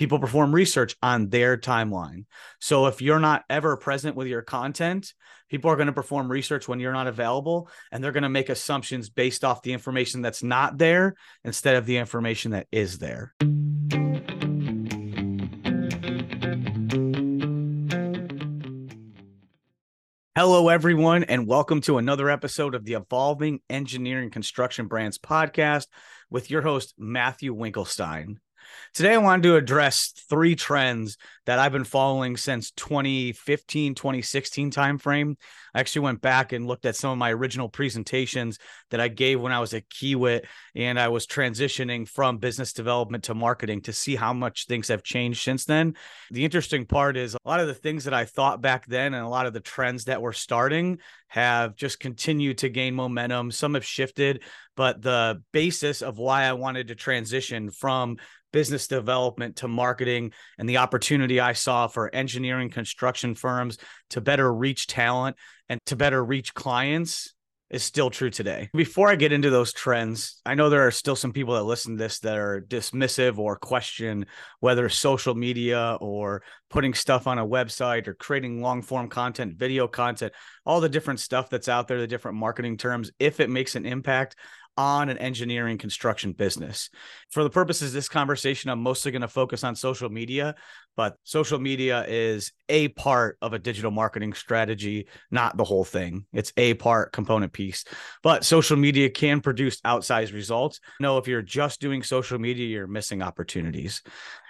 People perform research on their timeline. So if you're not ever present with your content, people are going to perform research when you're not available and they're going to make assumptions based off the information that's not there instead of the information that is there. Hello, everyone, and welcome to another episode of the Evolving Engineering Construction Brands podcast with your host, Matthew Winklestine. Today, I wanted to address three trends that I've been following since 2015, 2016 timeframe. I actually went back and looked at some of my original presentations that I gave when I was at Kiewit and I was transitioning from business development to marketing to see how much things have changed since then. The interesting part is a lot of the things that I thought back then and a lot of the trends that were starting have just continued to gain momentum. Some have shifted, but the basis of why I wanted to transition from business development to marketing and the opportunity I saw for engineering construction firms to better reach talent and to better reach clients is still true today. Before I get into those trends, I know there are still some people that listen to this that are dismissive or question whether social media or putting stuff on a website or creating long form content, video content, all the different stuff that's out there, the different marketing terms, if it makes an impact on an engineering construction business. For the purposes of this conversation, I'm mostly going to focus on social media, but social media is a part of a digital marketing strategy, not the whole thing. It's a part component piece. But social media can produce outsized results. No, if you're just doing social media, you're missing opportunities.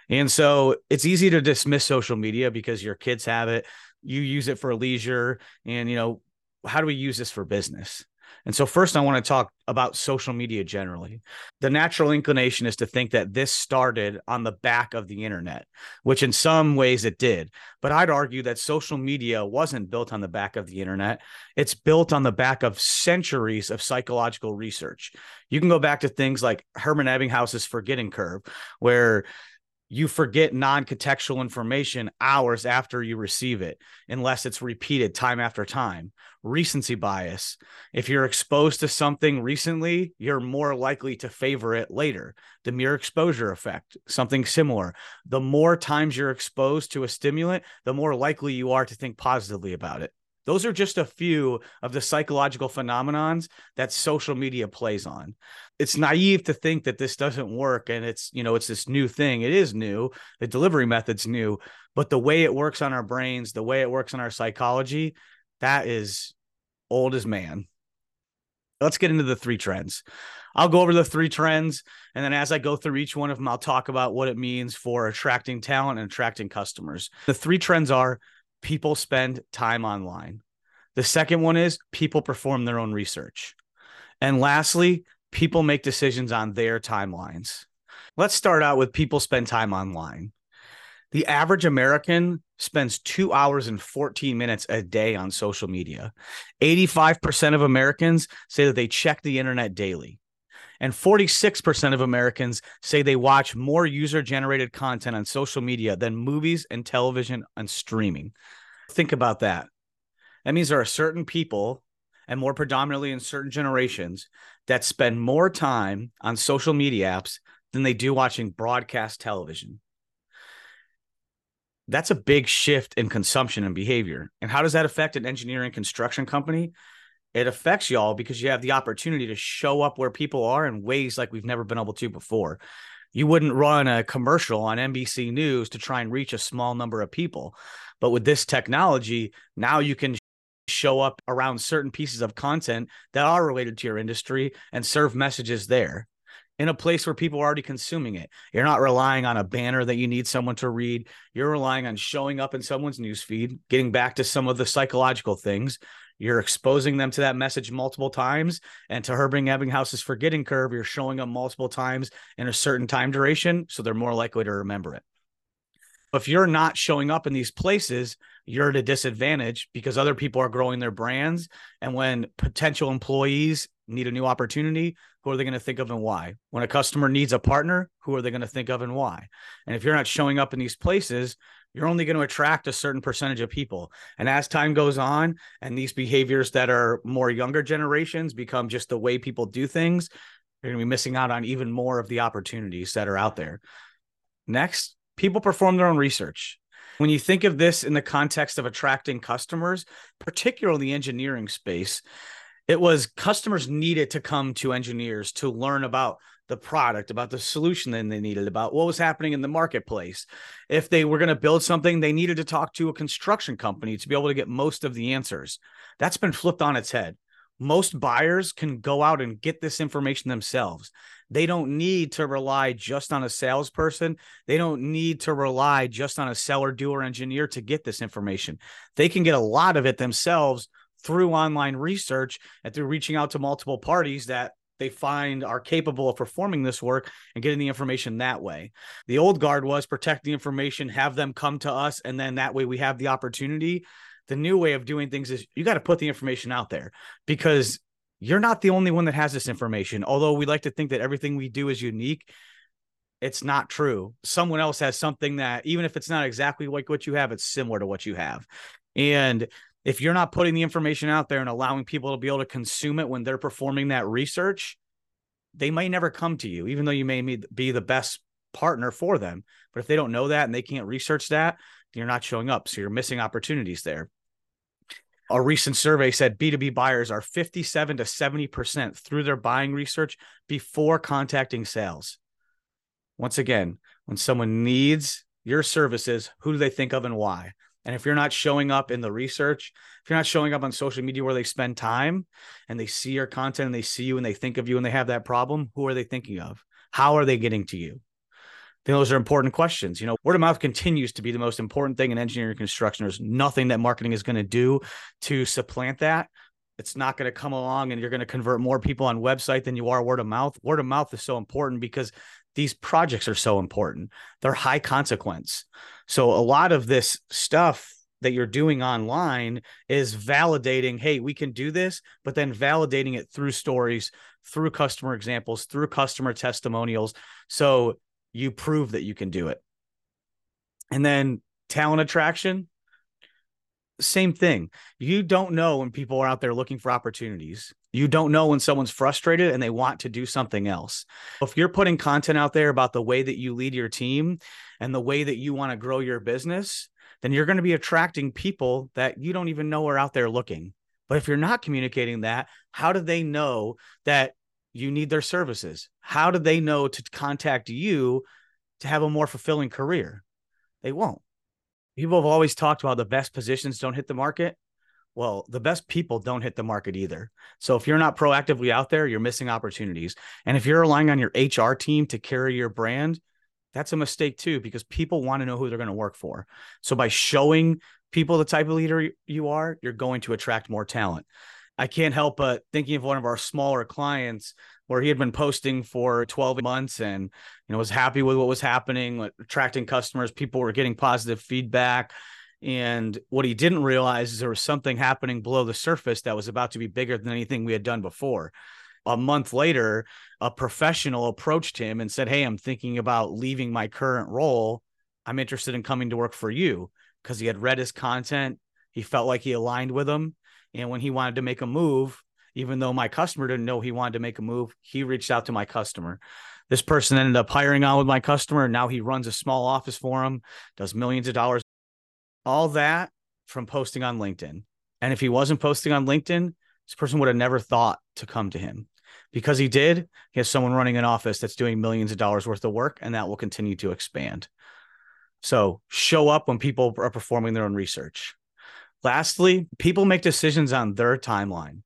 And so it's easy to dismiss social media because your kids have it, you use it for leisure, and you know, how do we use this for business? And so, first, I want to talk about social media generally. The natural inclination is to think that this started on the back of the internet, which in some ways it did. But I'd argue that social media wasn't built on the back of the internet. It's built on the back of centuries of psychological research. You can go back to things like Hermann Ebbinghaus's forgetting curve, where you forget non-contextual information hours after you receive it unless it's repeated time after time. Recency bias if you're exposed to something recently you're more likely to favor it later. The mere exposure effect something similar. The more times you're exposed to a stimulant the more likely you are to think positively about it those are just a few of the psychological phenomenons that social media plays on. It's naive to think that this doesn't work and it's, you know, it's this new thing. It is new. The delivery method's new, but the way it works on our brains, the way it works on our psychology, that is old as man. Let's get into the three trends. I'll go over the three trends. And then as I go through each one of them, I'll talk about what it means for attracting talent and attracting customers. The three trends are people spend time online. The second one is people perform their own research. And lastly, people make decisions on their timelines. Let's start out with people spend time online. The average American spends two hours and 14 minutes a day on social media. 85% of Americans say that they check the internet daily. And 46% of Americans say they watch more user generated content on social media than movies and television and streaming. Think about that. That means there are certain people, and more predominantly in certain generations, that spend more time on social media apps than they do watching broadcast television. That's a big shift in consumption and behavior. And how does that affect an engineering construction company? It affects y'all because you have the opportunity to show up where people are in ways like we've never been able to before. You wouldn't run a commercial on NBC News to try and reach a small number of people. But with this technology, now you can show up around certain pieces of content that are related to your industry and serve messages there in a place where people are already consuming it. You're not relying on a banner that you need someone to read. You're relying on showing up in someone's newsfeed, getting back to some of the psychological things. You're exposing them to that message multiple times. And to Hermann Ebbinghaus's forgetting curve, you're showing them multiple times in a certain time duration. So they're more likely to remember it. If you're not showing up in these places, you're at a disadvantage because other people are growing their brands. And when potential employees need a new opportunity, who are they going to think of and why? When a customer needs a partner, who are they going to think of and why? And if you're not showing up in these places, you're only going to attract a certain percentage of people. And as time goes on, and these behaviors that are more younger generations become just the way people do things, you're going to be missing out on even more of the opportunities that are out there. Next, people perform their own research. When you think of this in the context of attracting customers, particularly in the engineering space, it was customers needed to come to engineers to learn about the product, about the solution that they needed, about what was happening in the marketplace. If they were going to build something, they needed to talk to a construction company to be able to get most of the answers. That's been flipped on its head. Most buyers can go out and get this information themselves. They don't need to rely just on a salesperson. They don't need to rely just on a seller, doer, engineer to get this information. They can get a lot of it themselves through online research and through reaching out to multiple parties that they find are capable of performing this work and getting the information that way. The old guard was protect the information, have them come to us, and then that way we have the opportunity. The new way of doing things is you got to put the information out there because you're not the only one that has this information. Although we like to think that everything we do is unique, it's not true. Someone else has something that, even if it's not exactly like what you have, it's similar to what you have. And if you're not putting the information out there and allowing people to be able to consume it when they're performing that research, they may never come to you, even though you may be the best partner for them. But if they don't know that and they can't research that, you're not showing up. So you're missing opportunities there. A recent survey said B2B buyers are 57 to 70% through their buying research before contacting sales. Once again, when someone needs your services, who do they think of and why? And if you're not showing up in the research, if you're not showing up on social media where they spend time and they see your content and they see you and they think of you and they have that problem, who are they thinking of? How are they getting to you? those are important questions. You know, word of mouth continues to be the most important thing in engineering construction. There's nothing that marketing is going to do to supplant that. It's not going to come along and you're going to convert more people on website than you are word of mouth. Word of mouth is so important because these projects are so important. They're high consequence. So a lot of this stuff that you're doing online is validating, hey, we can do this, but then validating it through stories, through customer examples, through customer testimonials. So you prove that you can do it. And then talent attraction, same thing. You don't know when people are out there looking for opportunities. You don't know when someone's frustrated and they want to do something else. If you're putting content out there about the way that you lead your team and the way that you want to grow your business, then you're going to be attracting people that you don't even know are out there looking. But if you're not communicating that, how do they know that you need their services? How do they know to contact you to have a more fulfilling career? They won't. People have always talked about the best positions don't hit the market. Well, the best people don't hit the market either. So if you're not proactively out there, you're missing opportunities. And if you're relying on your HR team to carry your brand, that's a mistake too, because people want to know who they're going to work for. So by showing people the type of leader you are, you're going to attract more talent. I can't help but thinking of one of our smaller clients where he had been posting for 12 months and you know was happy with what was happening, attracting customers, people were getting positive feedback. And what he didn't realize is there was something happening below the surface that was about to be bigger than anything we had done before. A month later, a professional approached him and said, Hey, I'm thinking about leaving my current role. I'm interested in coming to work for you because he had read his content. He felt like he aligned with him and when he wanted to make a move, even though my customer didn't know he wanted to make a move, he reached out to my customer. This person ended up hiring on with my customer. Now he runs a small office for him, does millions of dollars. All that from posting on LinkedIn. And if he wasn't posting on LinkedIn, this person would have never thought to come to him. Because he did, he has someone running an office that's doing millions of dollars worth of work, and that will continue to expand. So show up when people are performing their own research. Lastly, people make decisions on their timeline.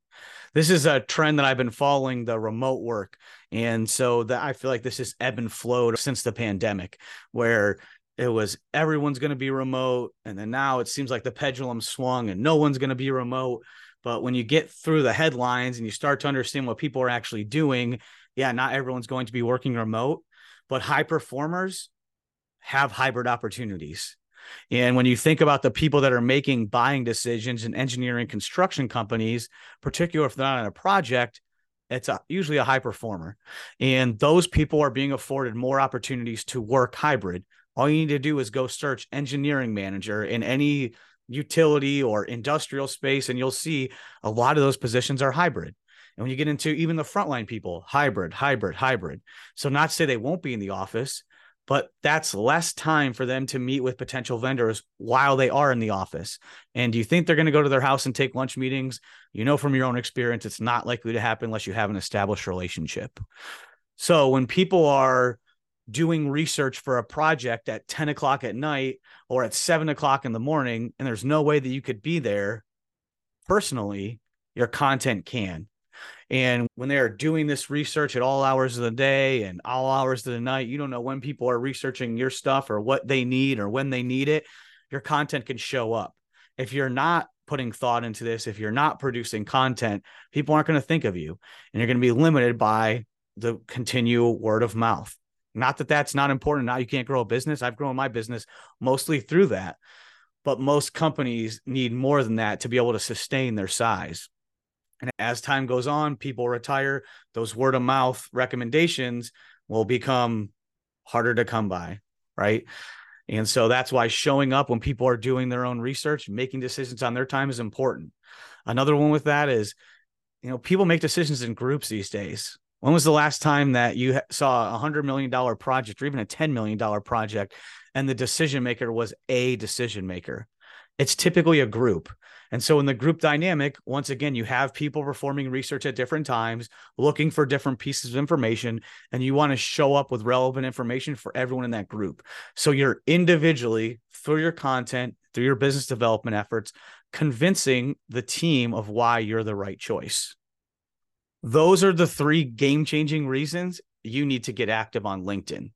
This is a trend that I've been following the remote work. And so that I feel like this is ebb and flowed since the pandemic, where it was everyone's going to be remote. And then now it seems like the pendulum swung and no one's going to be remote. But when you get through the headlines and you start to understand what people are actually doing, yeah, not everyone's going to be working remote, but high performers have hybrid opportunities. And when you think about the people that are making buying decisions in engineering construction companies, particularly if they're not on a project, it's a, usually a high performer. And those people are being afforded more opportunities to work hybrid. All you need to do is go search engineering manager in any utility or industrial space, and you'll see a lot of those positions are hybrid. And when you get into even the frontline people, hybrid, hybrid, hybrid. So, not to say they won't be in the office, but that's less time for them to meet with potential vendors while they are in the office. And do you think they're going to go to their house and take lunch meetings? You know, from your own experience, it's not likely to happen unless you have an established relationship. So when people are doing research for a project at 10 o'clock at night or at seven o'clock in the morning, and there's no way that you could be there personally, your content can. And when they're doing this research at all hours of the day and all hours of the night, you don't know when people are researching your stuff or what they need or when they need it. Your content can show up. If you're not putting thought into this, if you're not producing content, people aren't going to think of you and you're going to be limited by the continual word of mouth. Not that that's not important. Now you can't grow a business. I've grown my business mostly through that. But most companies need more than that to be able to sustain their size. And as time goes on, people retire, those word of mouth recommendations will become harder to come by. Right. And so that's why showing up when people are doing their own research, making decisions on their time is important. Another one with that is, you know, people make decisions in groups these days. When was the last time that you saw a hundred million dollar project or even a $10 million project and the decision maker was a decision maker? It's typically a group. And so in the group dynamic, once again, you have people performing research at different times, looking for different pieces of information, and you want to show up with relevant information for everyone in that group. So you're individually, through your content, through your business development efforts, convincing the team of why you're the right choice. Those are the three game changing reasons you need to get active on LinkedIn.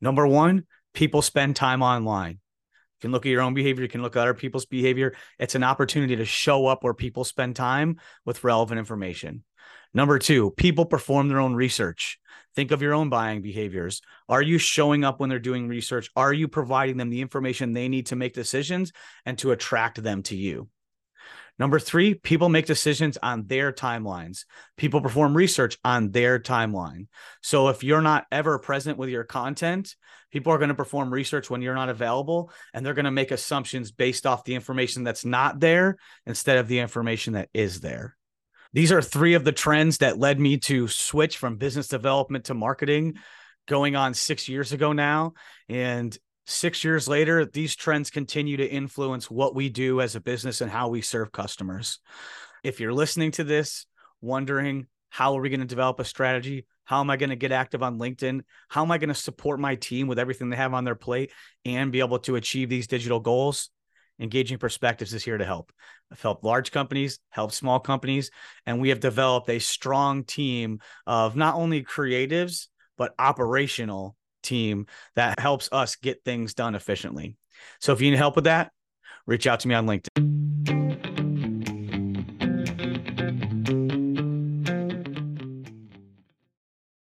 Number one, people spend time online. You can look at your own behavior, you can look at other people's behavior. It's an opportunity to show up where people spend time with relevant information. Number two, people perform their own research. Think of your own buying behaviors. Are you showing up when they're doing research? Are you providing them the information they need to make decisions and to attract them to you? Number three, people make decisions on their timelines. People perform research on their timeline. So if you're not ever present with your content, people are going to perform research when you're not available and they're going to make assumptions based off the information that's not there instead of the information that is there. These are three of the trends that led me to switch from business development to marketing going on six years ago now. And six years later, these trends continue to influence what we do as a business and how we serve customers. If you're listening to this, wondering how are we going to develop a strategy? How am I going to get active on LinkedIn? How am I going to support my team with everything they have on their plate and be able to achieve these digital goals? Engaging Perspectives is here to help. I've helped large companies, helped small companies, and we have developed a strong team of not only creatives, but operational team that helps us get things done efficiently. So if you need help with that, reach out to me on LinkedIn.